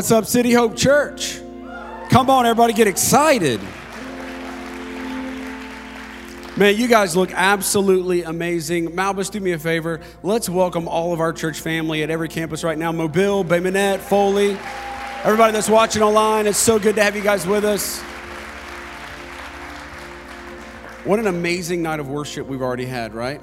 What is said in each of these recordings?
What's up, City Hope Church? Come on, everybody, get excited. Man, you guys look absolutely amazing. Malbus, do me a favor. Let's welcome all of our church family at every campus right now Mobile, Bay Minette, Foley, everybody that's watching online. It's so good to have you guys with us. What an amazing night of worship we've already had, right?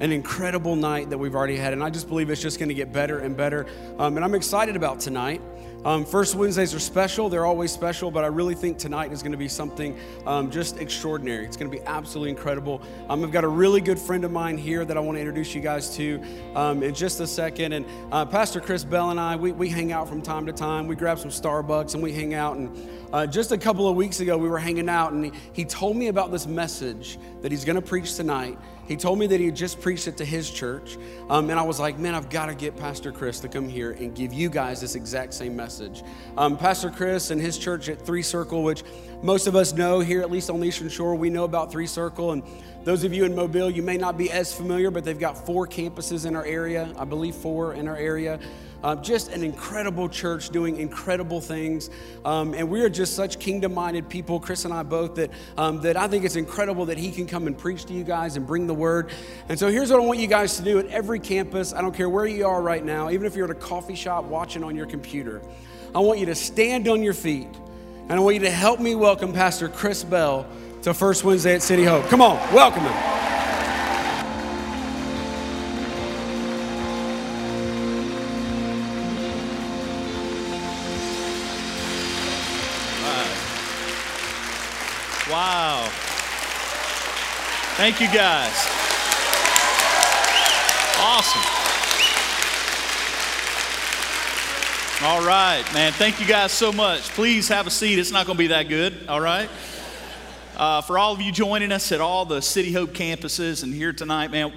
an incredible night that we've already had, and I just believe it's just going to get better and better. Um, and I'm excited about tonight. Um, first Wednesdays are special, they're always special, but I really think tonight is going to be something um, just extraordinary. It's going to be absolutely incredible. Um, I've got a really good friend of mine here that I want to introduce you guys to um, in just a second. And uh, Pastor Chris Bell and I, we, we hang out from time to time. We grab some Starbucks and we hang out. And uh, just a couple of weeks ago, we were hanging out, and he, he told me about this message that he's going to preach tonight. He told me that he had just preached it to his church. Um, and I was like, man, I've got to get Pastor Chris to come here and give you guys this exact same message. Um, Pastor Chris and his church at Three Circle, which most of us know here, at least on the Eastern Shore, we know about Three Circle. And those of you in Mobile, you may not be as familiar, but they've got four campuses in our area. I believe four in our area. Uh, just an incredible church doing incredible things. Um, and we are just such kingdom minded people, Chris and I both, that, um, that I think it's incredible that he can come and preach to you guys and bring the word. And so here's what I want you guys to do at every campus. I don't care where you are right now, even if you're at a coffee shop watching on your computer. I want you to stand on your feet and I want you to help me welcome Pastor Chris Bell to First Wednesday at City Hope. Come on, welcome him. Thank you guys. Awesome. All right, man. Thank you guys so much. Please have a seat. It's not going to be that good. All right. Uh, for all of you joining us at all the City Hope campuses and here tonight, man,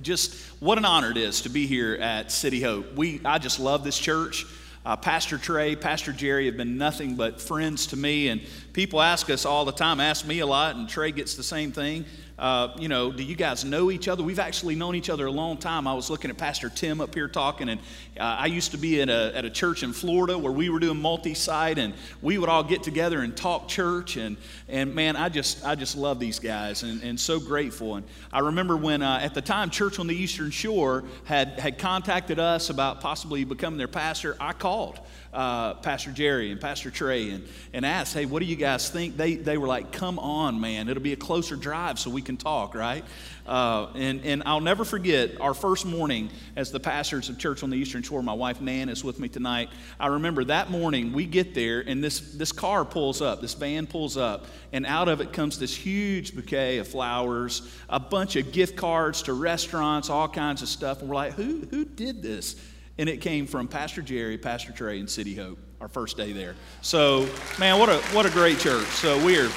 just what an honor it is to be here at City Hope. We, I just love this church. Uh, Pastor Trey, Pastor Jerry have been nothing but friends to me, and people ask us all the time, ask me a lot, and Trey gets the same thing uh, you know, do you guys know each other? We've actually known each other a long time. I was looking at Pastor Tim up here talking, and uh, I used to be at a, at a church in Florida where we were doing multi-site, and we would all get together and talk church. And, and man, I just, I just love these guys and, and so grateful. And I remember when, uh, at the time, Church on the Eastern Shore had, had contacted us about possibly becoming their pastor, I called uh, Pastor Jerry and Pastor Trey and, and asked, hey, what do you guys think? They, they were like, come on, man. It'll be a closer drive so we can talk, right? Uh, and, and I'll never forget our first morning as the pastors of Church on the Eastern Shore. My wife Nan is with me tonight. I remember that morning we get there and this, this car pulls up, this van pulls up, and out of it comes this huge bouquet of flowers, a bunch of gift cards to restaurants, all kinds of stuff. And we're like, who, who did this? And it came from Pastor Jerry, Pastor Trey, and City Hope, our first day there. So, man, what a, what a great church. So, we're,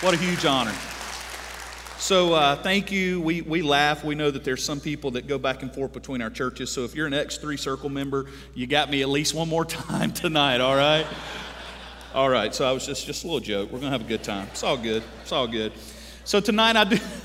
what a huge honor. So, uh, thank you. We, we laugh. We know that there's some people that go back and forth between our churches. So, if you're an X3 Circle member, you got me at least one more time tonight, all right? All right, so I was just, just a little joke. We're going to have a good time. It's all good. It's all good. So tonight I do,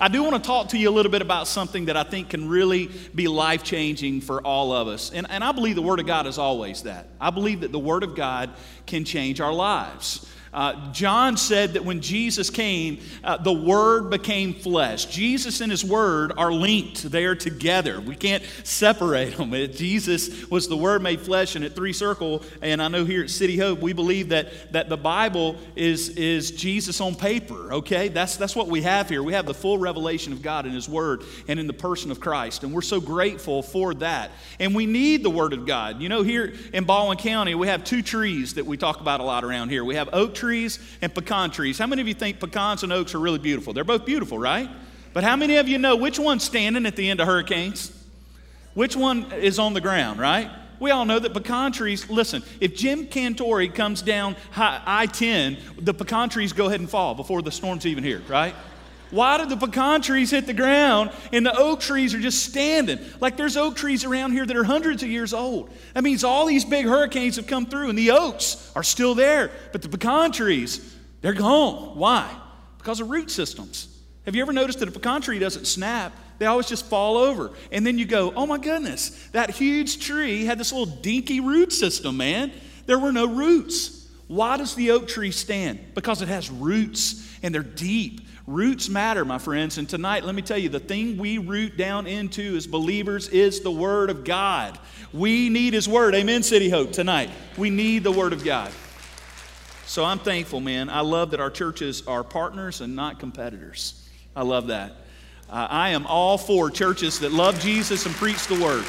I do want to talk to you a little bit about something that I think can really be life changing for all of us. And, and I believe the Word of God is always that. I believe that the Word of God can change our lives. Uh, John said that when Jesus came, uh, the Word became flesh. Jesus and His Word are linked, they are together. We can't separate them. It, Jesus was the Word made flesh, and at Three Circle, and I know here at City Hope, we believe that, that the Bible is, is Jesus on paper, okay? That's, that's what we have here. We have the full revelation of God in His Word and in the person of Christ, and we're so grateful for that. And we need the Word of God. You know, here in Baldwin County, we have two trees that we talk about a lot around here. We have oak trees trees and pecan trees. How many of you think pecans and oaks are really beautiful? They're both beautiful, right? But how many of you know which one's standing at the end of hurricanes? Which one is on the ground, right? We all know that pecan trees, listen, if Jim Cantore comes down I 10, the pecan trees go ahead and fall before the storm's even here, right? Why did the pecan trees hit the ground and the oak trees are just standing? Like there's oak trees around here that are hundreds of years old. That means all these big hurricanes have come through and the oaks are still there, but the pecan trees, they're gone. Why? Because of root systems. Have you ever noticed that a pecan tree doesn't snap they always just fall over. And then you go, oh my goodness, that huge tree had this little dinky root system, man. There were no roots. Why does the oak tree stand? Because it has roots and they're deep. Roots matter, my friends. And tonight, let me tell you, the thing we root down into as believers is the Word of God. We need His Word. Amen, City Hope, tonight. We need the Word of God. So I'm thankful, man. I love that our churches are partners and not competitors. I love that. Uh, I am all for churches that love Jesus and preach the word.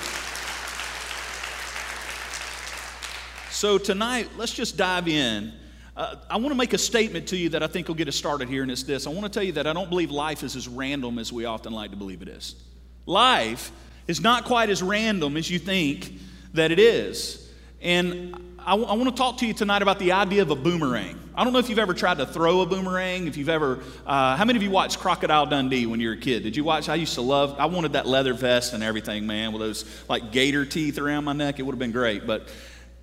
So tonight, let's just dive in. Uh, I want to make a statement to you that I think will get us started here, and it's this. I want to tell you that I don't believe life is as random as we often like to believe it is. Life is not quite as random as you think that it is. And I, w- I want to talk to you tonight about the idea of a boomerang. I don't know if you've ever tried to throw a boomerang. If you've ever, uh, how many of you watched Crocodile Dundee when you were a kid? Did you watch? I used to love. I wanted that leather vest and everything, man, with those like gator teeth around my neck. It would have been great, but.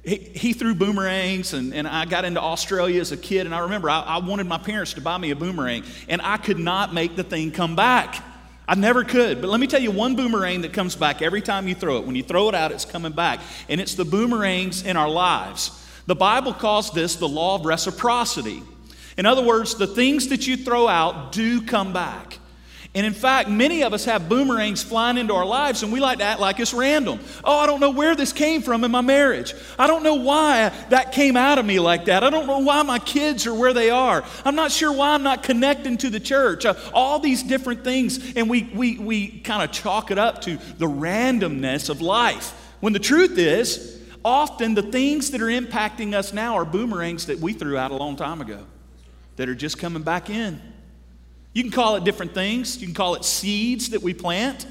He, he threw boomerangs, and, and I got into Australia as a kid. And I remember I, I wanted my parents to buy me a boomerang, and I could not make the thing come back. I never could. But let me tell you one boomerang that comes back every time you throw it. When you throw it out, it's coming back. And it's the boomerangs in our lives. The Bible calls this the law of reciprocity. In other words, the things that you throw out do come back. And in fact, many of us have boomerangs flying into our lives and we like to act like it's random. Oh, I don't know where this came from in my marriage. I don't know why that came out of me like that. I don't know why my kids are where they are. I'm not sure why I'm not connecting to the church. Uh, all these different things. And we, we, we kind of chalk it up to the randomness of life. When the truth is, often the things that are impacting us now are boomerangs that we threw out a long time ago that are just coming back in. You can call it different things, you can call it seeds that we plant.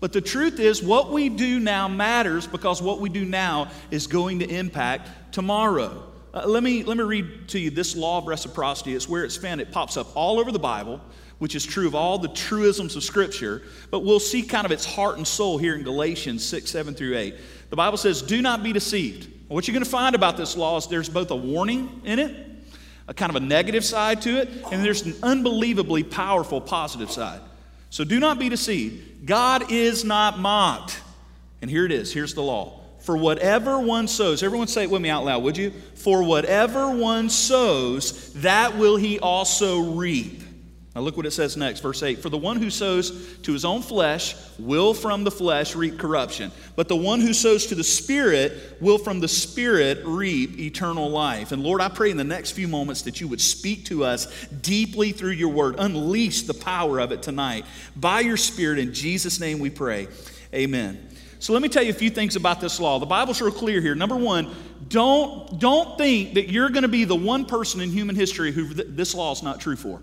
But the truth is, what we do now matters because what we do now is going to impact tomorrow. Uh, let, me, let me read to you this law of reciprocity. It's where it's found. It pops up all over the Bible, which is true of all the truisms of Scripture. But we'll see kind of its heart and soul here in Galatians 6, 7 through 8. The Bible says, Do not be deceived. What you're going to find about this law is there's both a warning in it a kind of a negative side to it, and there's an unbelievably powerful positive side. So do not be deceived. God is not mocked. And here it is. Here's the law. For whatever one sows, everyone say it with me out loud, would you? For whatever one sows, that will he also reap. Now, look what it says next, verse 8. For the one who sows to his own flesh will from the flesh reap corruption, but the one who sows to the Spirit will from the Spirit reap eternal life. And Lord, I pray in the next few moments that you would speak to us deeply through your word, unleash the power of it tonight. By your Spirit, in Jesus' name we pray. Amen. So let me tell you a few things about this law. The Bible's real clear here. Number one, don't, don't think that you're going to be the one person in human history who th- this law is not true for.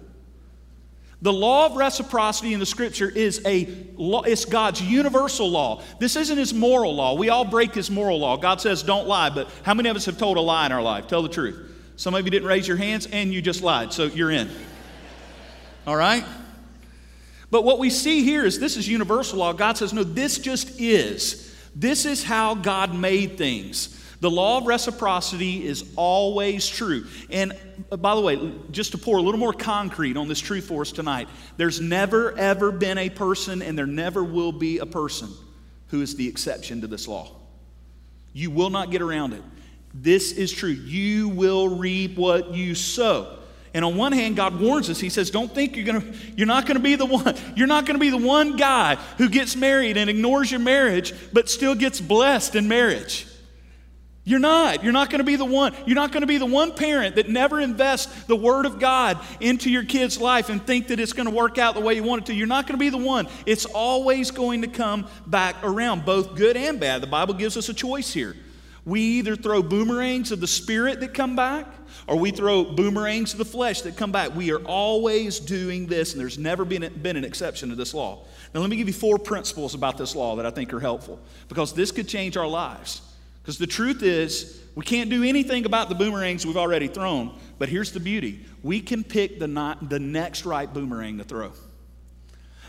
The law of reciprocity in the scripture is a law, it's God's universal law. This isn't his moral law. We all break his moral law. God says don't lie, but how many of us have told a lie in our life? Tell the truth. Some of you didn't raise your hands and you just lied, so you're in. All right? But what we see here is this is universal law. God says, no, this just is. This is how God made things. The law of reciprocity is always true. And uh, by the way, just to pour a little more concrete on this truth for us tonight, there's never, ever been a person, and there never will be a person who is the exception to this law. You will not get around it. This is true. You will reap what you sow. And on one hand, God warns us. He says, Don't think you're, gonna, you're not to be the one. You're not to be the one guy who gets married and ignores your marriage, but still gets blessed in marriage. You're not. You're not going to be the one. You're not going to be the one parent that never invests the Word of God into your kid's life and think that it's going to work out the way you want it to. You're not going to be the one. It's always going to come back around, both good and bad. The Bible gives us a choice here. We either throw boomerangs of the Spirit that come back, or we throw boomerangs of the flesh that come back. We are always doing this, and there's never been, been an exception to this law. Now, let me give you four principles about this law that I think are helpful because this could change our lives. Because the truth is, we can't do anything about the boomerangs we've already thrown. But here's the beauty we can pick the, not, the next right boomerang to throw.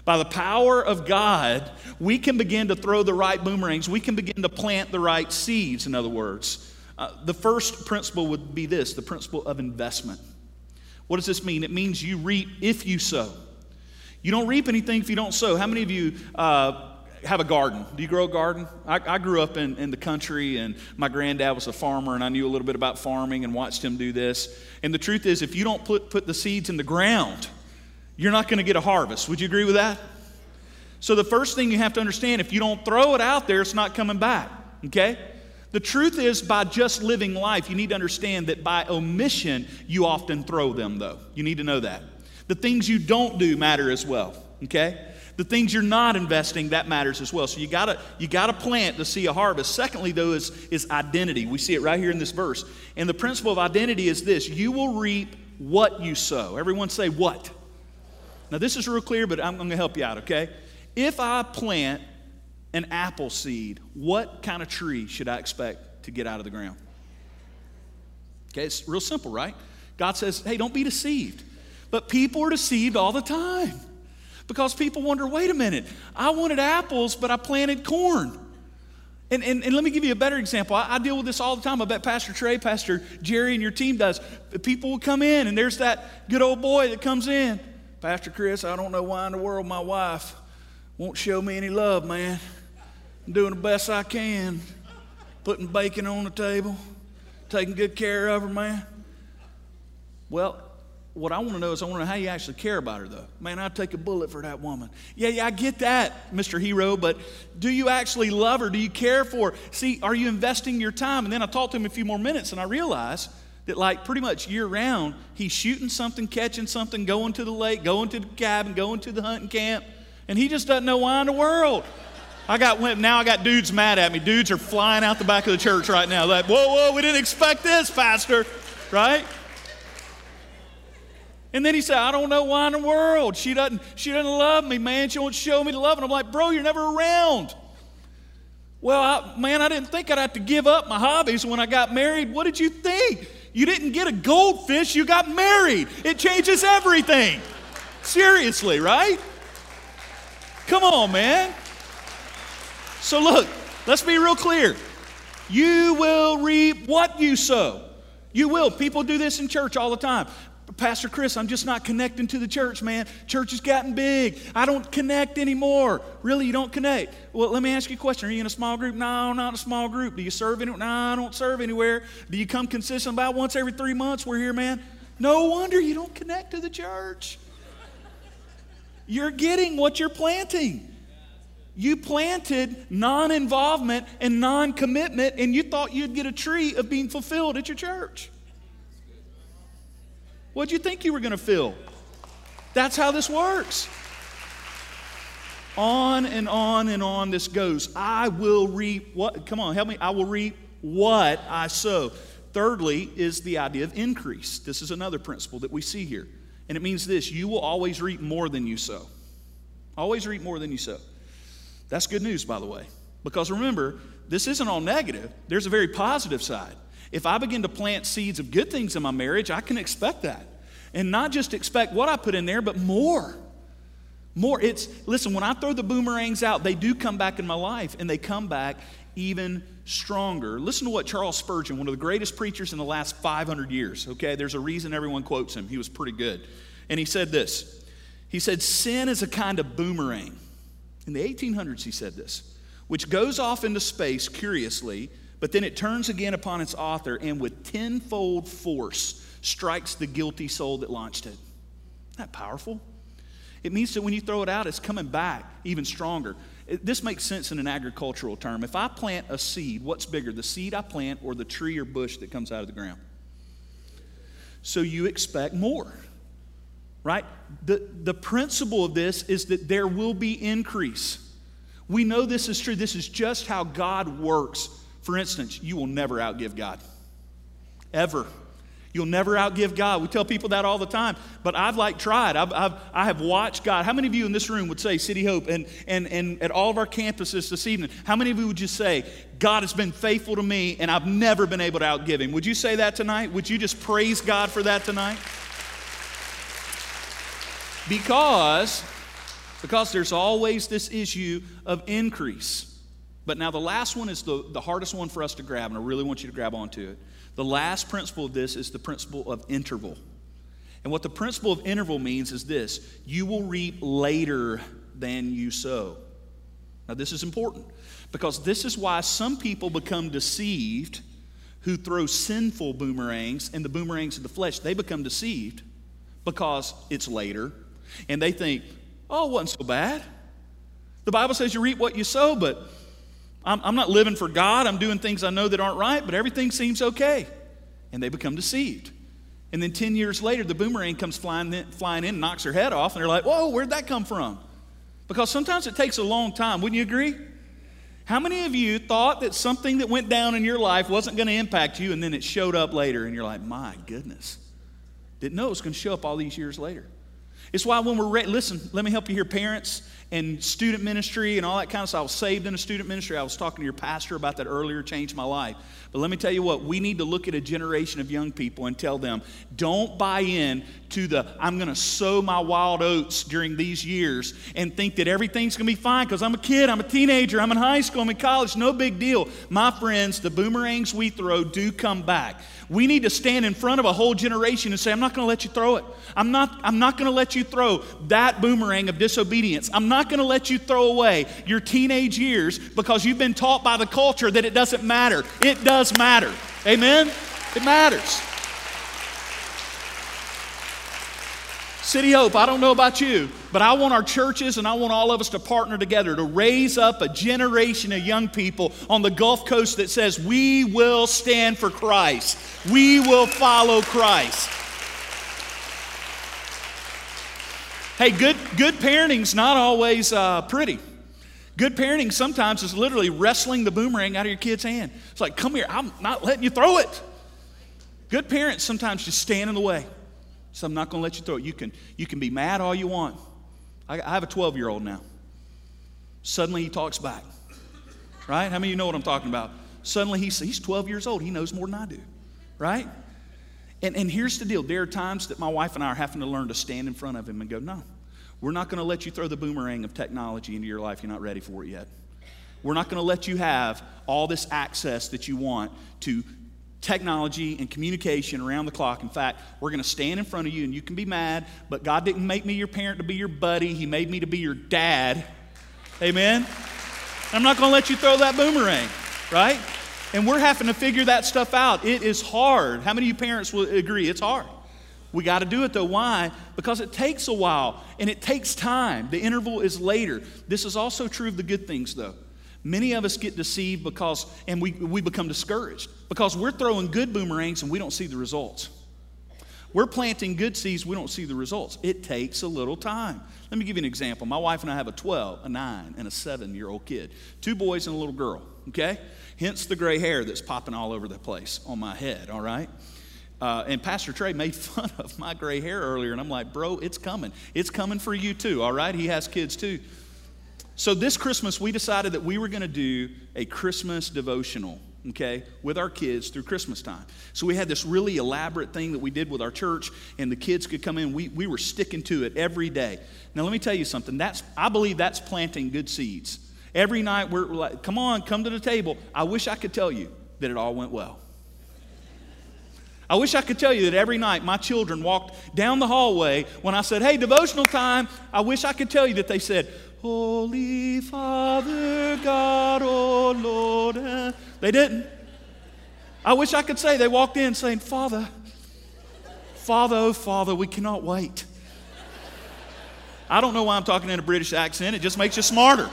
By the power of God, we can begin to throw the right boomerangs. We can begin to plant the right seeds, in other words. Uh, the first principle would be this the principle of investment. What does this mean? It means you reap if you sow. You don't reap anything if you don't sow. How many of you uh, have a garden? Do you grow a garden? I, I grew up in, in the country, and my granddad was a farmer, and I knew a little bit about farming and watched him do this. And the truth is, if you don't put, put the seeds in the ground, you're not going to get a harvest. Would you agree with that? So, the first thing you have to understand if you don't throw it out there, it's not coming back, okay? The truth is, by just living life, you need to understand that by omission, you often throw them, though. You need to know that. The things you don't do matter as well, okay? The things you're not investing, that matters as well. So you gotta, you gotta plant to see a harvest. Secondly, though, is, is identity. We see it right here in this verse. And the principle of identity is this you will reap what you sow. Everyone say what? Now, this is real clear, but I'm gonna help you out, okay? If I plant an apple seed, what kind of tree should I expect to get out of the ground? Okay, it's real simple, right? God says, hey, don't be deceived. But people are deceived all the time because people wonder wait a minute, I wanted apples, but I planted corn. And, and, and let me give you a better example. I, I, deal with this all the time. I bet Pastor Trey, Pastor Jerry, and your team does. People will come in, and there's that good old boy that comes in. Pastor Chris, I don't know why in the world my wife won't show me any love, man. I'm doing the best I can, putting bacon on the table, taking good care of her, man. Well, what I want to know is I want to know how you actually care about her, though. Man, I'd take a bullet for that woman. Yeah, yeah, I get that, Mr. Hero, but do you actually love her? Do you care for her? See, are you investing your time? And then I talked to him a few more minutes, and I realized that, like, pretty much year round, he's shooting something, catching something, going to the lake, going to the cabin, going to the hunting camp, and he just doesn't know why in the world. I got now I got dudes mad at me. Dudes are flying out the back of the church right now. Like, whoa, whoa, we didn't expect this, Pastor. Right? And then he said, I don't know why in the world. She doesn't, she doesn't love me, man. She won't show me the love. And I'm like, bro, you're never around. Well, I, man, I didn't think I'd have to give up my hobbies when I got married. What did you think? You didn't get a goldfish, you got married. It changes everything. Seriously, right? Come on, man. So, look, let's be real clear. You will reap what you sow. You will. People do this in church all the time. Pastor Chris, I'm just not connecting to the church, man. Church has gotten big. I don't connect anymore. Really, you don't connect? Well, let me ask you a question. Are you in a small group? No, not a small group. Do you serve anywhere? No, I don't serve anywhere. Do you come consistent about once every three months? We're here, man. No wonder you don't connect to the church. You're getting what you're planting. You planted non involvement and non commitment, and you thought you'd get a tree of being fulfilled at your church. What'd you think you were going to feel? That's how this works. On and on and on this goes. I will reap what? Come on, help me. I will reap what I sow. Thirdly, is the idea of increase. This is another principle that we see here. And it means this you will always reap more than you sow. Always reap more than you sow. That's good news, by the way. Because remember, this isn't all negative, there's a very positive side. If I begin to plant seeds of good things in my marriage, I can expect that. And not just expect what I put in there, but more. More. It's, listen, when I throw the boomerangs out, they do come back in my life, and they come back even stronger. Listen to what Charles Spurgeon, one of the greatest preachers in the last 500 years, okay? There's a reason everyone quotes him. He was pretty good. And he said this He said, Sin is a kind of boomerang in the 1800s, he said this, which goes off into space curiously, but then it turns again upon its author and with tenfold force strikes the guilty soul that launched it. Isn't that powerful? It means that when you throw it out, it's coming back even stronger. It, this makes sense in an agricultural term. If I plant a seed, what's bigger, the seed I plant or the tree or bush that comes out of the ground? So you expect more right? The, the principle of this is that there will be increase. We know this is true. This is just how God works. For instance, you will never outgive God. Ever. You'll never outgive God. We tell people that all the time, but I've like tried. I've, I've, I have watched God. How many of you in this room would say City Hope and, and, and at all of our campuses this evening, how many of you would just say, God has been faithful to me and I've never been able to outgive him? Would you say that tonight? Would you just praise God for that tonight? Because, because there's always this issue of increase. But now the last one is the, the hardest one for us to grab, and I really want you to grab onto it. The last principle of this is the principle of interval. And what the principle of interval means is this you will reap later than you sow. Now, this is important because this is why some people become deceived who throw sinful boomerangs and the boomerangs of the flesh. They become deceived because it's later and they think, oh, it wasn't so bad. The Bible says you reap what you sow, but I'm, I'm not living for God. I'm doing things I know that aren't right, but everything seems okay. And they become deceived. And then 10 years later, the boomerang comes flying in, flying in, knocks her head off, and they're like, whoa, where'd that come from? Because sometimes it takes a long time. Wouldn't you agree? How many of you thought that something that went down in your life wasn't going to impact you, and then it showed up later, and you're like, my goodness, didn't know it was going to show up all these years later? It's why when we're ready, listen, let me help you here, parents and student ministry and all that kind of stuff. I was saved in a student ministry. I was talking to your pastor about that earlier, changed my life. But let me tell you what, we need to look at a generation of young people and tell them, don't buy in to the I'm going to sow my wild oats during these years and think that everything's going to be fine because I'm a kid, I'm a teenager, I'm in high school, I'm in college, no big deal. My friends, the boomerangs we throw do come back. We need to stand in front of a whole generation and say, I'm not going to let you throw it. I'm not, I'm not going to let you throw that boomerang of disobedience. I'm not going to let you throw away your teenage years because you've been taught by the culture that it doesn't matter. It does matter. Amen? It matters. City Hope, I don't know about you, but I want our churches and I want all of us to partner together to raise up a generation of young people on the Gulf Coast that says, We will stand for Christ. We will follow Christ. Hey, good, good parenting's not always uh, pretty. Good parenting sometimes is literally wrestling the boomerang out of your kid's hand. It's like, come here, I'm not letting you throw it. Good parents sometimes just stand in the way. So I'm not going to let you throw it. You can, you can be mad all you want. I, have a 12 year old now. Suddenly he talks back. Right? How many of you know what I'm talking about? Suddenly he's, he's 12 years old. He knows more than I do. Right? And, and here's the deal there are times that my wife and I are having to learn to stand in front of him and go, no, we're not going to let you throw the boomerang of technology into your life. You're not ready for it yet. We're not going to let you have all this access that you want to technology and communication around the clock. In fact, we're going to stand in front of you and you can be mad, but God didn't make me your parent to be your buddy, He made me to be your dad. Amen? I'm not going to let you throw that boomerang, right? And we're having to figure that stuff out. It is hard. How many of you parents will agree? It's hard. We got to do it though. Why? Because it takes a while and it takes time. The interval is later. This is also true of the good things though. Many of us get deceived because, and we, we become discouraged because we're throwing good boomerangs and we don't see the results. We're planting good seeds, we don't see the results. It takes a little time. Let me give you an example. My wife and I have a 12, a 9, and a 7 year old kid. Two boys and a little girl, okay? Hence the gray hair that's popping all over the place on my head, all right? Uh, and Pastor Trey made fun of my gray hair earlier, and I'm like, bro, it's coming. It's coming for you too, all right? He has kids too. So this Christmas, we decided that we were going to do a Christmas devotional, okay, with our kids through Christmas time. So we had this really elaborate thing that we did with our church, and the kids could come in. We, we were sticking to it every day. Now, let me tell you something. That's, I believe that's planting good seeds. Every night, we're like, come on, come to the table. I wish I could tell you that it all went well. I wish I could tell you that every night my children walked down the hallway when I said, hey, devotional time. I wish I could tell you that they said, Holy Father God, oh Lord. Eh. They didn't. I wish I could say they walked in saying, Father, Father, oh Father, we cannot wait. I don't know why I'm talking in a British accent, it just makes you smarter.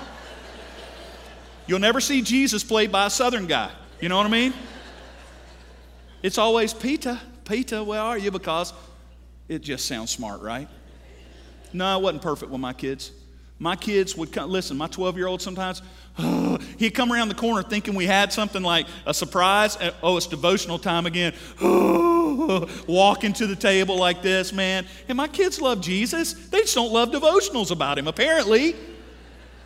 You'll never see Jesus played by a Southern guy. You know what I mean? It's always Peter, Peter, where are you? Because it just sounds smart, right? No, I wasn't perfect with my kids. My kids would come, listen, my 12 year old sometimes, oh, he'd come around the corner thinking we had something like a surprise. Oh, it's devotional time again. Oh, walking to the table like this, man. And my kids love Jesus. They just don't love devotionals about him, apparently.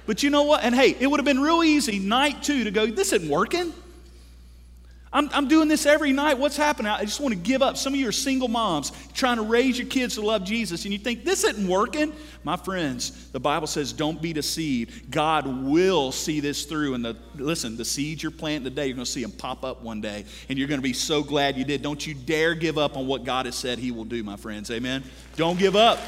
But you know what? And hey, it would have been real easy night two to go, this isn't working. I'm, I'm doing this every night. What's happening? I just want to give up. Some of you are single moms trying to raise your kids to love Jesus, and you think, this isn't working. My friends, the Bible says, don't be deceived. God will see this through. And the, listen, the seeds you're planting today, you're going to see them pop up one day, and you're going to be so glad you did. Don't you dare give up on what God has said He will do, my friends. Amen? Don't give up.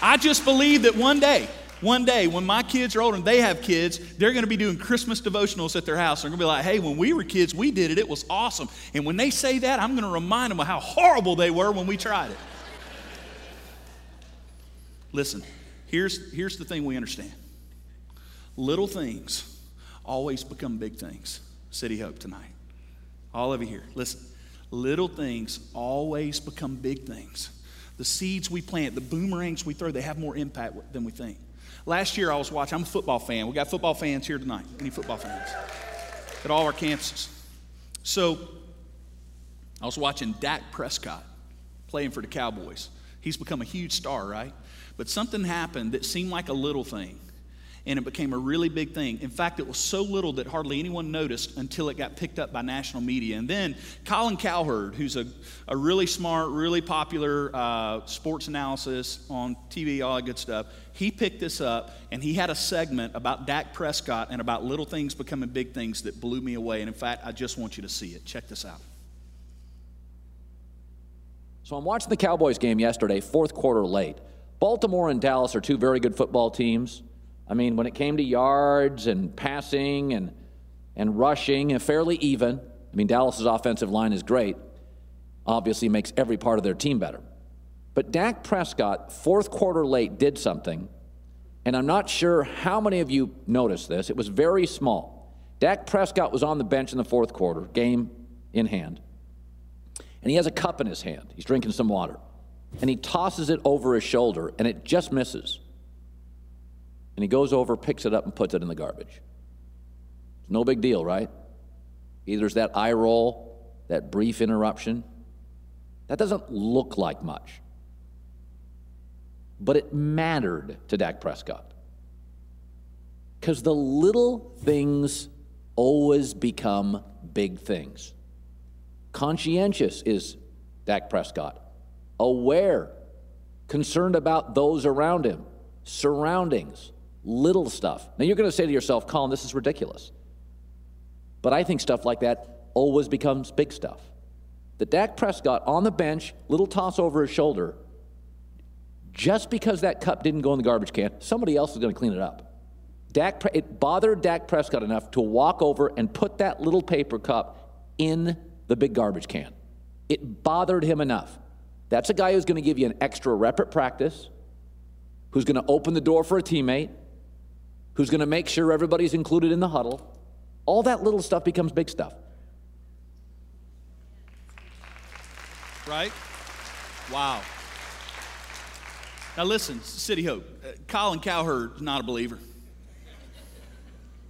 I just believe that one day, one day when my kids are older and they have kids, they're going to be doing Christmas devotionals at their house. They're going to be like, hey, when we were kids, we did it. It was awesome. And when they say that, I'm going to remind them of how horrible they were when we tried it. Listen, here's, here's the thing we understand little things always become big things. City Hope tonight. All of you here, listen. Little things always become big things. The seeds we plant, the boomerangs we throw, they have more impact than we think. Last year I was watching, I'm a football fan. We got football fans here tonight. Any football fans? At all our campuses. So I was watching Dak Prescott playing for the Cowboys. He's become a huge star, right? But something happened that seemed like a little thing and it became a really big thing. In fact, it was so little that hardly anyone noticed until it got picked up by national media. And then Colin Cowherd, who's a, a really smart, really popular uh, sports analysis on TV, all that good stuff, he picked this up and he had a segment about Dak Prescott and about little things becoming big things that blew me away. And in fact, I just want you to see it. Check this out. So I'm watching the Cowboys game yesterday, fourth quarter late. Baltimore and Dallas are two very good football teams. I mean, when it came to yards and passing and, and rushing, and fairly even. I mean, Dallas's offensive line is great. Obviously, makes every part of their team better. But Dak Prescott, fourth quarter late, did something, and I'm not sure how many of you noticed this. It was very small. Dak Prescott was on the bench in the fourth quarter, game in hand, and he has a cup in his hand. He's drinking some water, and he tosses it over his shoulder, and it just misses. And he goes over, picks it up, and puts it in the garbage. It's no big deal, right? Either it's that eye roll, that brief interruption. That doesn't look like much. But it mattered to Dak Prescott. Because the little things always become big things. Conscientious is Dak Prescott, aware, concerned about those around him, surroundings little stuff. Now you're going to say to yourself, Colin, this is ridiculous. But I think stuff like that always becomes big stuff. The Dak Prescott on the bench, little toss over his shoulder, just because that cup didn't go in the garbage can, somebody else is going to clean it up. Dak, it bothered Dak Prescott enough to walk over and put that little paper cup in the big garbage can. It bothered him enough. That's a guy who's going to give you an extra rep at practice, who's going to open the door for a teammate, who's going to make sure everybody's included in the huddle. All that little stuff becomes big stuff. Right? Wow. Now listen, City Hope. Uh, Colin Cowherd is not a believer.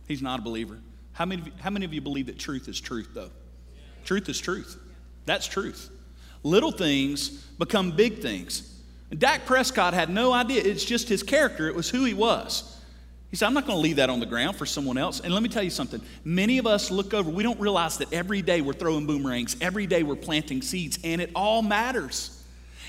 He's not a believer. How many, you, how many of you believe that truth is truth, though? Truth is truth. That's truth. Little things become big things. And Dak Prescott had no idea. It's just his character, it was who he was. He said, I'm not going to leave that on the ground for someone else. And let me tell you something. Many of us look over, we don't realize that every day we're throwing boomerangs, every day we're planting seeds, and it all matters.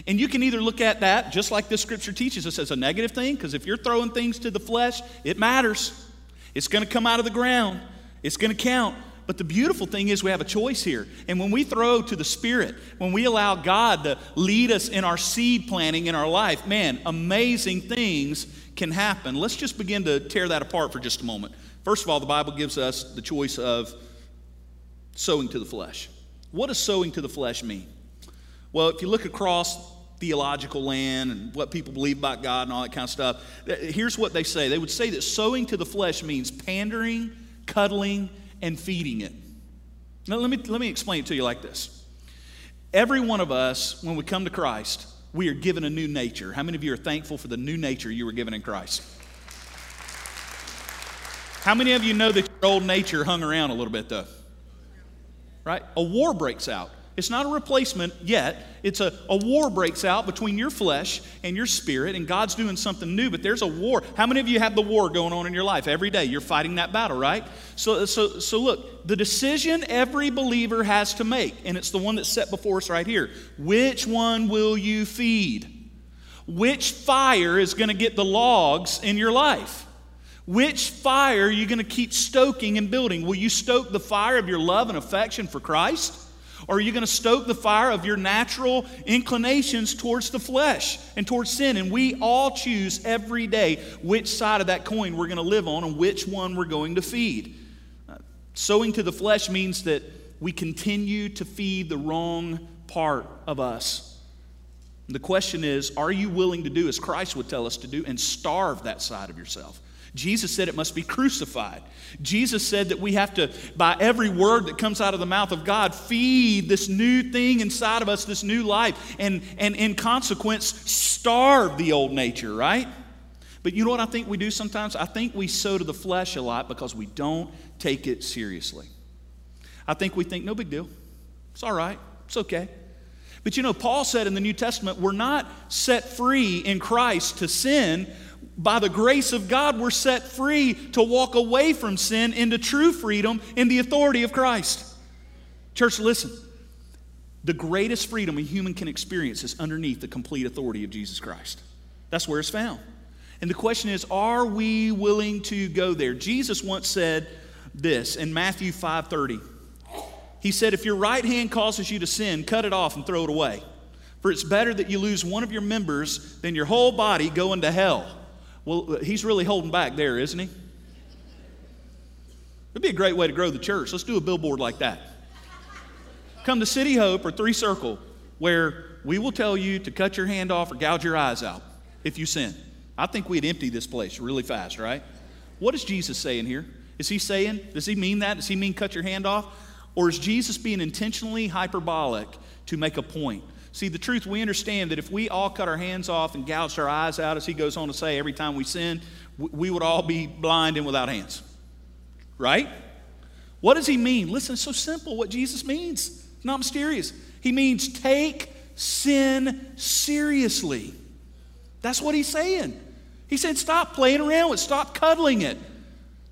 And you can either look at that, just like this scripture teaches us, as a negative thing, because if you're throwing things to the flesh, it matters. It's going to come out of the ground, it's going to count. But the beautiful thing is we have a choice here. And when we throw to the Spirit, when we allow God to lead us in our seed planting in our life, man, amazing things can happen. Let's just begin to tear that apart for just a moment. First of all, the Bible gives us the choice of sowing to the flesh. What does sowing to the flesh mean? Well, if you look across theological land and what people believe about God and all that kind of stuff, here's what they say. They would say that sowing to the flesh means pandering, cuddling, and feeding it. Now, let me, let me explain it to you like this. Every one of us, when we come to Christ, we are given a new nature. How many of you are thankful for the new nature you were given in Christ? How many of you know that your old nature hung around a little bit though? Right? A war breaks out. It's not a replacement yet. It's a, a war breaks out between your flesh and your spirit, and God's doing something new, but there's a war. How many of you have the war going on in your life? Every day you're fighting that battle, right? So, so, so look, the decision every believer has to make, and it's the one that's set before us right here. Which one will you feed? Which fire is going to get the logs in your life? Which fire are you going to keep stoking and building? Will you stoke the fire of your love and affection for Christ? Or are you going to stoke the fire of your natural inclinations towards the flesh and towards sin? And we all choose every day which side of that coin we're going to live on and which one we're going to feed. Uh, sowing to the flesh means that we continue to feed the wrong part of us. The question is are you willing to do as Christ would tell us to do and starve that side of yourself? Jesus said it must be crucified. Jesus said that we have to, by every word that comes out of the mouth of God, feed this new thing inside of us, this new life, and, and in consequence, starve the old nature, right? But you know what I think we do sometimes? I think we sow to the flesh a lot because we don't take it seriously. I think we think, no big deal. It's all right. It's okay. But you know, Paul said in the New Testament, we're not set free in Christ to sin by the grace of God, we're set free to walk away from sin into true freedom in the authority of Christ. Church, listen. The greatest freedom a human can experience is underneath the complete authority of Jesus Christ. That's where it's found. And the question is, are we willing to go there? Jesus once said this in Matthew 5:30. He said, "If your right hand causes you to sin, cut it off and throw it away. For it's better that you lose one of your members than your whole body go into hell." Well, he's really holding back there, isn't he? It'd be a great way to grow the church. Let's do a billboard like that. Come to City Hope or Three Circle, where we will tell you to cut your hand off or gouge your eyes out if you sin. I think we'd empty this place really fast, right? What is Jesus saying here? Is he saying, does he mean that? Does he mean cut your hand off? Or is Jesus being intentionally hyperbolic to make a point? See, the truth, we understand that if we all cut our hands off and gouged our eyes out, as he goes on to say, every time we sin, we would all be blind and without hands. Right? What does he mean? Listen, it's so simple what Jesus means. It's not mysterious. He means take sin seriously. That's what he's saying. He said, stop playing around with, stop cuddling it.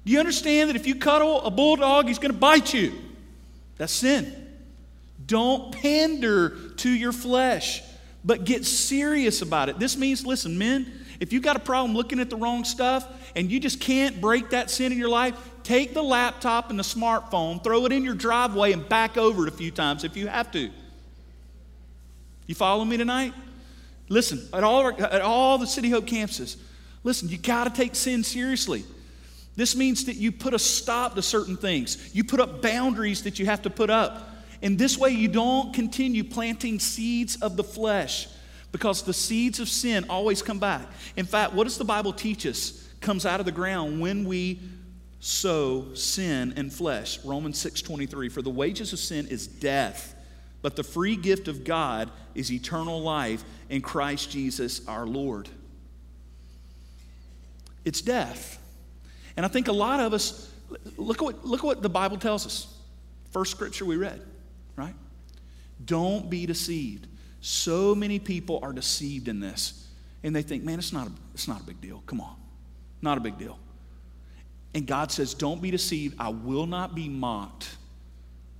Do you understand that if you cuddle a bulldog, he's going to bite you? That's sin. Don't pander to your flesh, but get serious about it. This means, listen, men, if you got a problem looking at the wrong stuff and you just can't break that sin in your life, take the laptop and the smartphone, throw it in your driveway, and back over it a few times if you have to. You follow me tonight? Listen, at all, at all the City Hope campuses, listen, you got to take sin seriously. This means that you put a stop to certain things. You put up boundaries that you have to put up. In this way, you don't continue planting seeds of the flesh because the seeds of sin always come back. In fact, what does the Bible teach us comes out of the ground when we sow sin and flesh? Romans 6:23 For the wages of sin is death, but the free gift of God is eternal life in Christ Jesus our Lord. It's death. And I think a lot of us look at what, look what the Bible tells us. First scripture we read right? Don't be deceived. So many people are deceived in this. And they think, man, it's not a, it's not a big deal. Come on. Not a big deal. And God says, don't be deceived. I will not be mocked.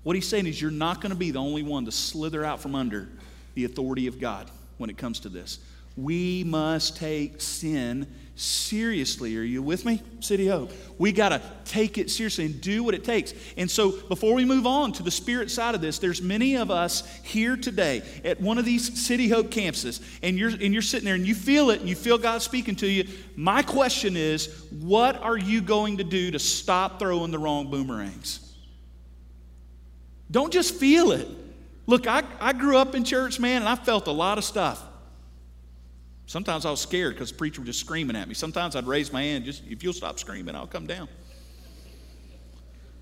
What he's saying is, you're not going to be the only one to slither out from under the authority of God when it comes to this. We must take sin seriously. Are you with me, City Hope? We got to take it seriously and do what it takes. And so, before we move on to the spirit side of this, there's many of us here today at one of these City Hope campuses, and you're, and you're sitting there and you feel it and you feel God speaking to you. My question is, what are you going to do to stop throwing the wrong boomerangs? Don't just feel it. Look, I, I grew up in church, man, and I felt a lot of stuff. Sometimes I was scared because the preacher was just screaming at me. Sometimes I'd raise my hand, just if you'll stop screaming, I'll come down.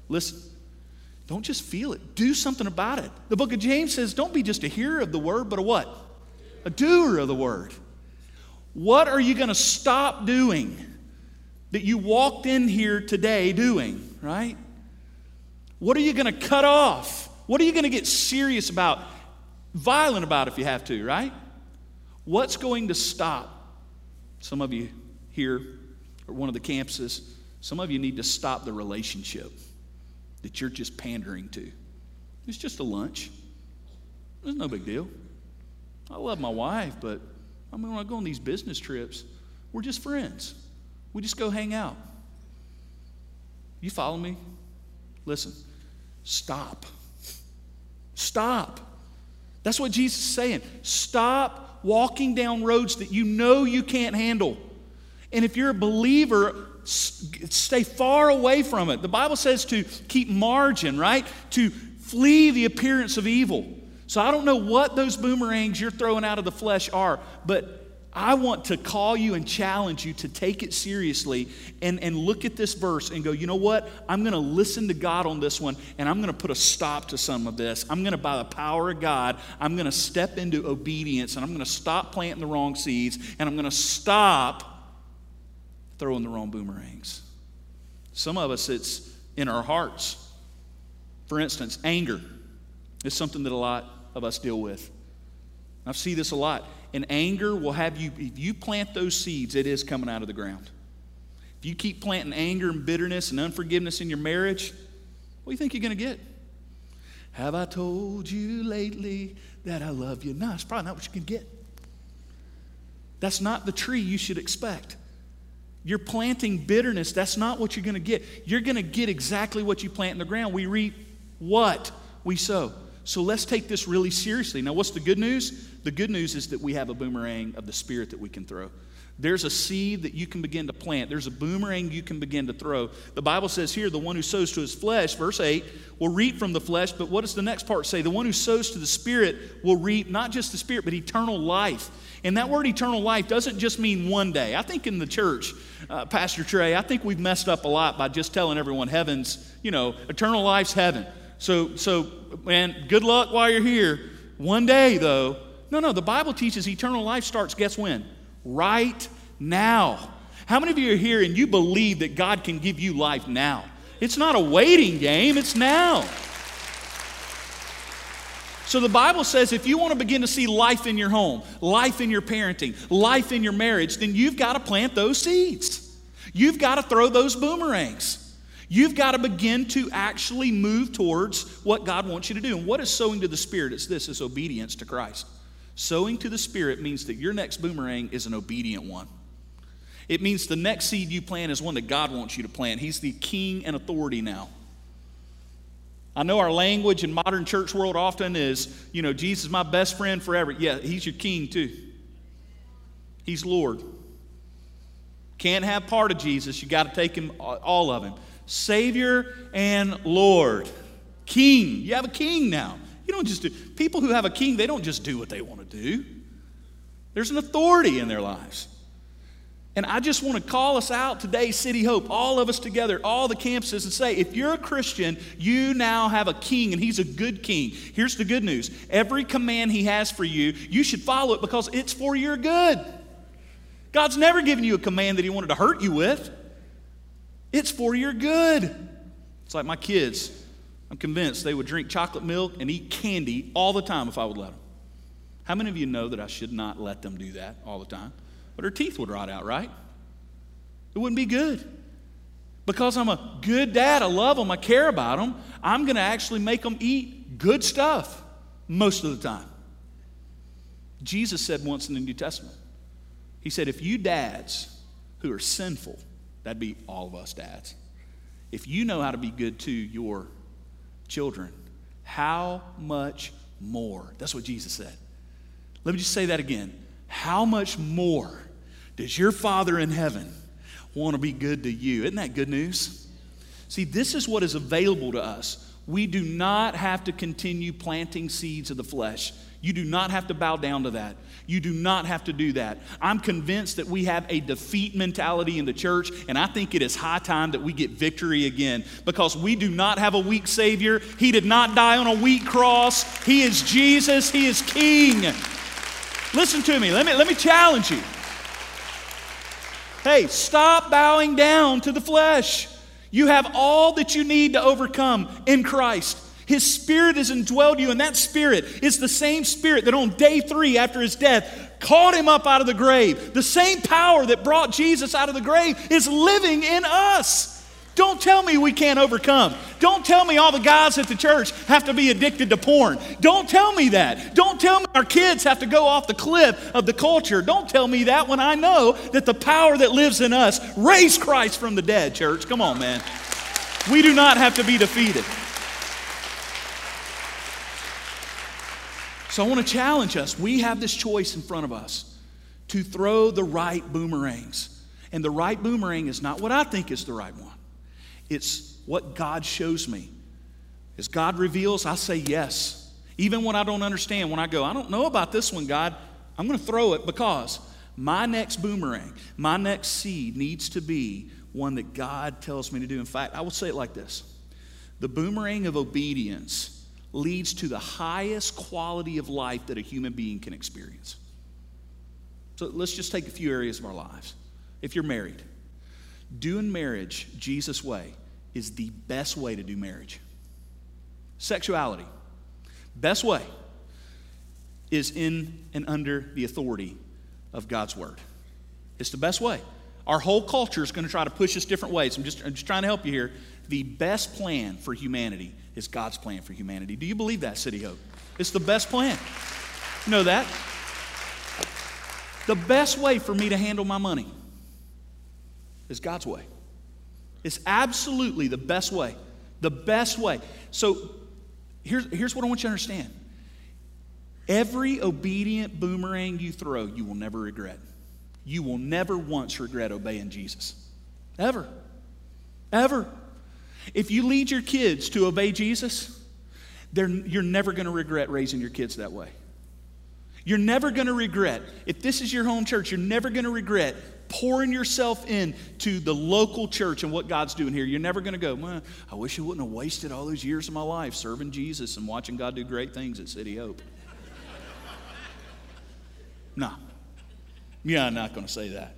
Listen, don't just feel it. Do something about it. The book of James says, don't be just a hearer of the word, but a what? A doer of the word. What are you going to stop doing that you walked in here today doing, right? What are you going to cut off? What are you going to get serious about violent about if you have to, right? What's going to stop some of you here or one of the campuses? Some of you need to stop the relationship that you're just pandering to. It's just a lunch. It's no big deal. I love my wife, but I mean, when I go on these business trips, we're just friends. We just go hang out. You follow me? Listen, stop. Stop. That's what Jesus is saying. Stop walking down roads that you know you can't handle. And if you're a believer, stay far away from it. The Bible says to keep margin, right? To flee the appearance of evil. So I don't know what those boomerangs you're throwing out of the flesh are, but I want to call you and challenge you to take it seriously and, and look at this verse and go, you know what? I'm going to listen to God on this one and I'm going to put a stop to some of this. I'm going to, by the power of God, I'm going to step into obedience and I'm going to stop planting the wrong seeds and I'm going to stop throwing the wrong boomerangs. Some of us, it's in our hearts. For instance, anger is something that a lot of us deal with. I see this a lot. And anger will have you, if you plant those seeds, it is coming out of the ground. If you keep planting anger and bitterness and unforgiveness in your marriage, what do you think you're going to get? Have I told you lately that I love you? No, it's probably not what you can get. That's not the tree you should expect. You're planting bitterness, that's not what you're going to get. You're going to get exactly what you plant in the ground. We reap what we sow. So let's take this really seriously. Now, what's the good news? The good news is that we have a boomerang of the Spirit that we can throw. There's a seed that you can begin to plant. There's a boomerang you can begin to throw. The Bible says here, the one who sows to his flesh, verse 8, will reap from the flesh. But what does the next part say? The one who sows to the Spirit will reap not just the Spirit, but eternal life. And that word eternal life doesn't just mean one day. I think in the church, uh, Pastor Trey, I think we've messed up a lot by just telling everyone heaven's, you know, eternal life's heaven. So, so, man, good luck while you're here. One day, though, no, no, the Bible teaches eternal life starts, guess when? Right now. How many of you are here and you believe that God can give you life now? It's not a waiting game, it's now. So the Bible says if you want to begin to see life in your home, life in your parenting, life in your marriage, then you've got to plant those seeds. You've got to throw those boomerangs. You've got to begin to actually move towards what God wants you to do. And what is sowing to the Spirit? It's this it's obedience to Christ. Sowing to the Spirit means that your next boomerang is an obedient one. It means the next seed you plant is one that God wants you to plant. He's the king and authority now. I know our language in modern church world often is, you know, Jesus is my best friend forever. Yeah, he's your king too. He's Lord. Can't have part of Jesus, you got to take him uh, all of him. Savior and Lord. King. You have a king now. You don't just do, people who have a king, they don't just do what they want to do. There's an authority in their lives. And I just want to call us out today, City Hope, all of us together, all the campuses, and say if you're a Christian, you now have a king, and he's a good king. Here's the good news every command he has for you, you should follow it because it's for your good. God's never given you a command that he wanted to hurt you with. It's for your good. It's like my kids. I'm convinced they would drink chocolate milk and eat candy all the time if I would let them. How many of you know that I should not let them do that all the time? But her teeth would rot out, right? It wouldn't be good. Because I'm a good dad, I love them, I care about them, I'm going to actually make them eat good stuff most of the time. Jesus said once in the New Testament, He said, if you dads who are sinful, That'd be all of us dads. If you know how to be good to your children, how much more? That's what Jesus said. Let me just say that again. How much more does your Father in heaven want to be good to you? Isn't that good news? See, this is what is available to us. We do not have to continue planting seeds of the flesh. You do not have to bow down to that. You do not have to do that. I'm convinced that we have a defeat mentality in the church, and I think it is high time that we get victory again because we do not have a weak Savior. He did not die on a weak cross. He is Jesus, He is King. Listen to me. Let me, let me challenge you. Hey, stop bowing down to the flesh. You have all that you need to overcome in Christ. His spirit is indwelled you, and that spirit is the same spirit that on day three after his death called him up out of the grave. The same power that brought Jesus out of the grave is living in us. Don't tell me we can't overcome. Don't tell me all the guys at the church have to be addicted to porn. Don't tell me that. Don't tell me our kids have to go off the cliff of the culture. Don't tell me that when I know that the power that lives in us raised Christ from the dead, church. Come on, man. We do not have to be defeated. So I want to challenge us. We have this choice in front of us to throw the right boomerangs. And the right boomerang is not what I think is the right one, it's what God shows me. As God reveals, I say yes. Even when I don't understand, when I go, I don't know about this one, God, I'm going to throw it because my next boomerang, my next seed needs to be one that God tells me to do. In fact, I will say it like this the boomerang of obedience leads to the highest quality of life that a human being can experience. So let's just take a few areas of our lives. If you're married, doing marriage Jesus' way is the best way to do marriage. Sexuality, best way is in and under the authority of God's word. It's the best way. Our whole culture is going to try to push us different ways. I'm just, I'm just trying to help you here. The best plan for humanity is God's plan for humanity. Do you believe that, City Hope? It's the best plan. You know that? The best way for me to handle my money is God's way. It's absolutely the best way. The best way. So here's, here's what I want you to understand every obedient boomerang you throw, you will never regret. You will never once regret obeying Jesus. Ever. Ever. If you lead your kids to obey Jesus, you're never going to regret raising your kids that way. You're never going to regret, if this is your home church, you're never going to regret pouring yourself in to the local church and what God's doing here. You're never going to go, well, I wish I wouldn't have wasted all those years of my life serving Jesus and watching God do great things at City Hope. no. Yeah, I'm not going to say that.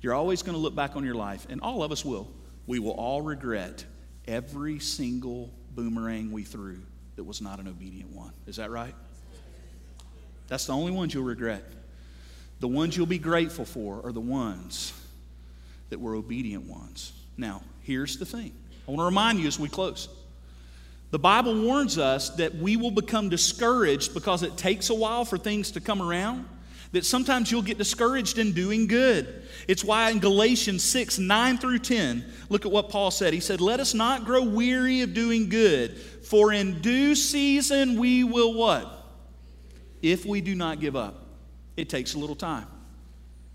You're always going to look back on your life, and all of us will we will all regret every single boomerang we threw that was not an obedient one. Is that right? That's the only ones you'll regret. The ones you'll be grateful for are the ones that were obedient ones. Now, here's the thing I want to remind you as we close. The Bible warns us that we will become discouraged because it takes a while for things to come around that sometimes you'll get discouraged in doing good. It's why in Galatians 6 9 through 10, look at what Paul said. He said, Let us not grow weary of doing good, for in due season we will what? If we do not give up. It takes a little time.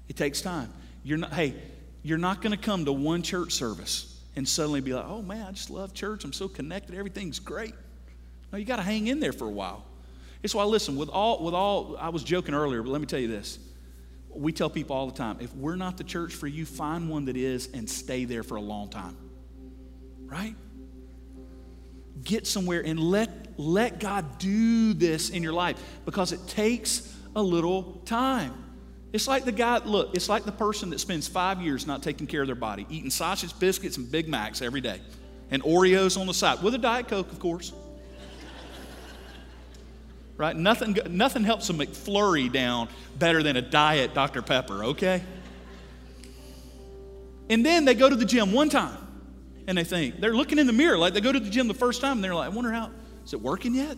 It takes time. You're not, hey, you're not going to come to one church service and suddenly be like, oh man, I just love church. I'm so connected. Everything's great. No, you got to hang in there for a while. It's why, listen, with all, with all, I was joking earlier, but let me tell you this. We tell people all the time if we're not the church for you, find one that is and stay there for a long time. Right? Get somewhere and let, let God do this in your life because it takes a little time. It's like the guy, look, it's like the person that spends five years not taking care of their body, eating sausage biscuits and Big Macs every day, and Oreos on the side, with a Diet Coke, of course right? Nothing, nothing helps a McFlurry down better than a diet Dr. Pepper, okay? And then they go to the gym one time and they think, they're looking in the mirror like they go to the gym the first time and they're like, I wonder how, is it working yet?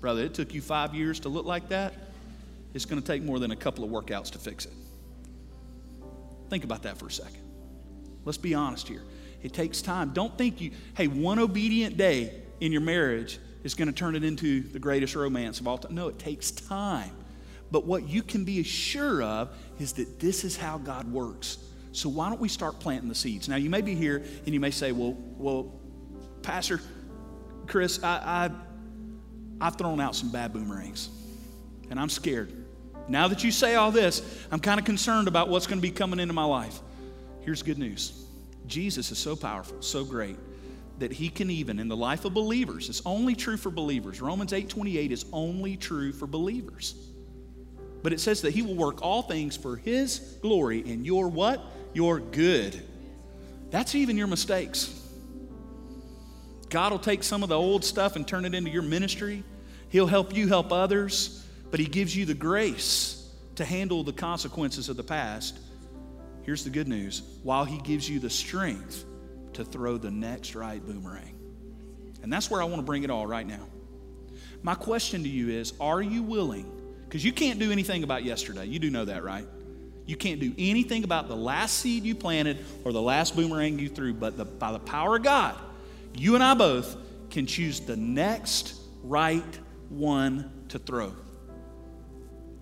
Brother, it took you five years to look like that. It's going to take more than a couple of workouts to fix it. Think about that for a second. Let's be honest here. It takes time. Don't think you, hey, one obedient day in your marriage is going to turn it into the greatest romance of all time. No, it takes time. But what you can be sure of is that this is how God works. So why don't we start planting the seeds? Now you may be here and you may say, "Well, well, Pastor Chris, I, I I've thrown out some bad boomerangs, and I'm scared. Now that you say all this, I'm kind of concerned about what's going to be coming into my life. Here's good news: Jesus is so powerful, so great that he can even in the life of believers it's only true for believers. Romans 8.28 is only true for believers. But it says that he will work all things for his glory and your what? Your good. That's even your mistakes. God will take some of the old stuff and turn it into your ministry. He'll help you help others, but He gives you the grace to handle the consequences of the past. Here's the good news. While He gives you the strength to throw the next right boomerang. And that's where I want to bring it all right now. My question to you is Are you willing? Because you can't do anything about yesterday. You do know that, right? You can't do anything about the last seed you planted or the last boomerang you threw, but the, by the power of God, you and I both can choose the next right one to throw.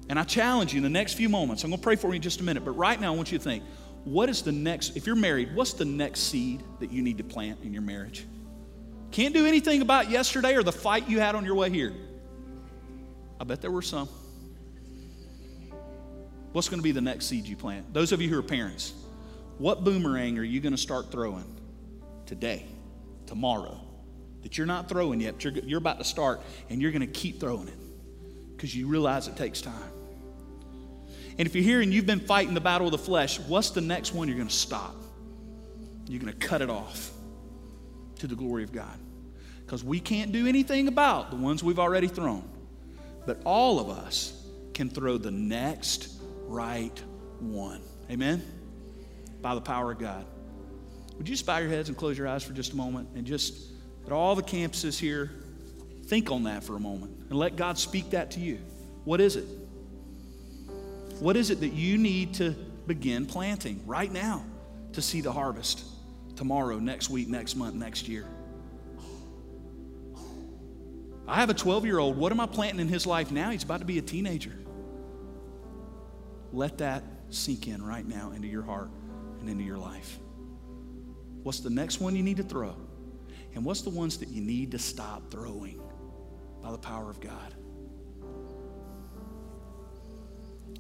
And I challenge you in the next few moments, I'm going to pray for you in just a minute, but right now I want you to think what is the next, if you're married, what's the next seed that you need to plant in your marriage? Can't do anything about yesterday or the fight you had on your way here. I bet there were some. What's going to be the next seed you plant? Those of you who are parents, what boomerang are you going to start throwing today, tomorrow, that you're not throwing yet, you're, you're about to start and you're going to keep throwing it because you realize it takes time? And if you're here and you've been fighting the battle of the flesh, what's the next one you're going to stop? You're going to cut it off to the glory of God. Because we can't do anything about the ones we've already thrown. But all of us can throw the next right one. Amen? By the power of God. Would you just bow your heads and close your eyes for just a moment and just at all the campuses here, think on that for a moment and let God speak that to you. What is it? What is it that you need to begin planting right now to see the harvest tomorrow, next week, next month, next year? I have a 12 year old. What am I planting in his life now? He's about to be a teenager. Let that sink in right now into your heart and into your life. What's the next one you need to throw? And what's the ones that you need to stop throwing by the power of God?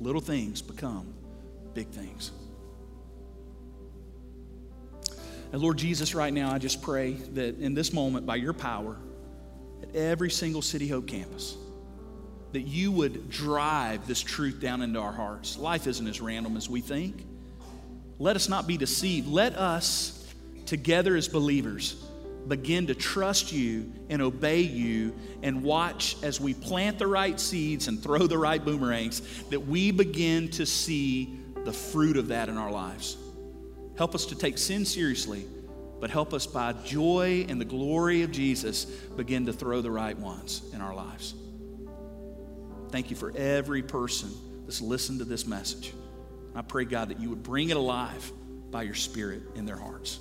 Little things become big things. And Lord Jesus, right now, I just pray that in this moment, by your power, at every single City Hope campus, that you would drive this truth down into our hearts. Life isn't as random as we think. Let us not be deceived. Let us, together as believers, begin to trust you and obey you and watch as we plant the right seeds and throw the right boomerangs that we begin to see the fruit of that in our lives. Help us to take sin seriously, but help us by joy and the glory of Jesus begin to throw the right ones in our lives. Thank you for every person that's listened to this message. I pray, God, that you would bring it alive by your Spirit in their hearts.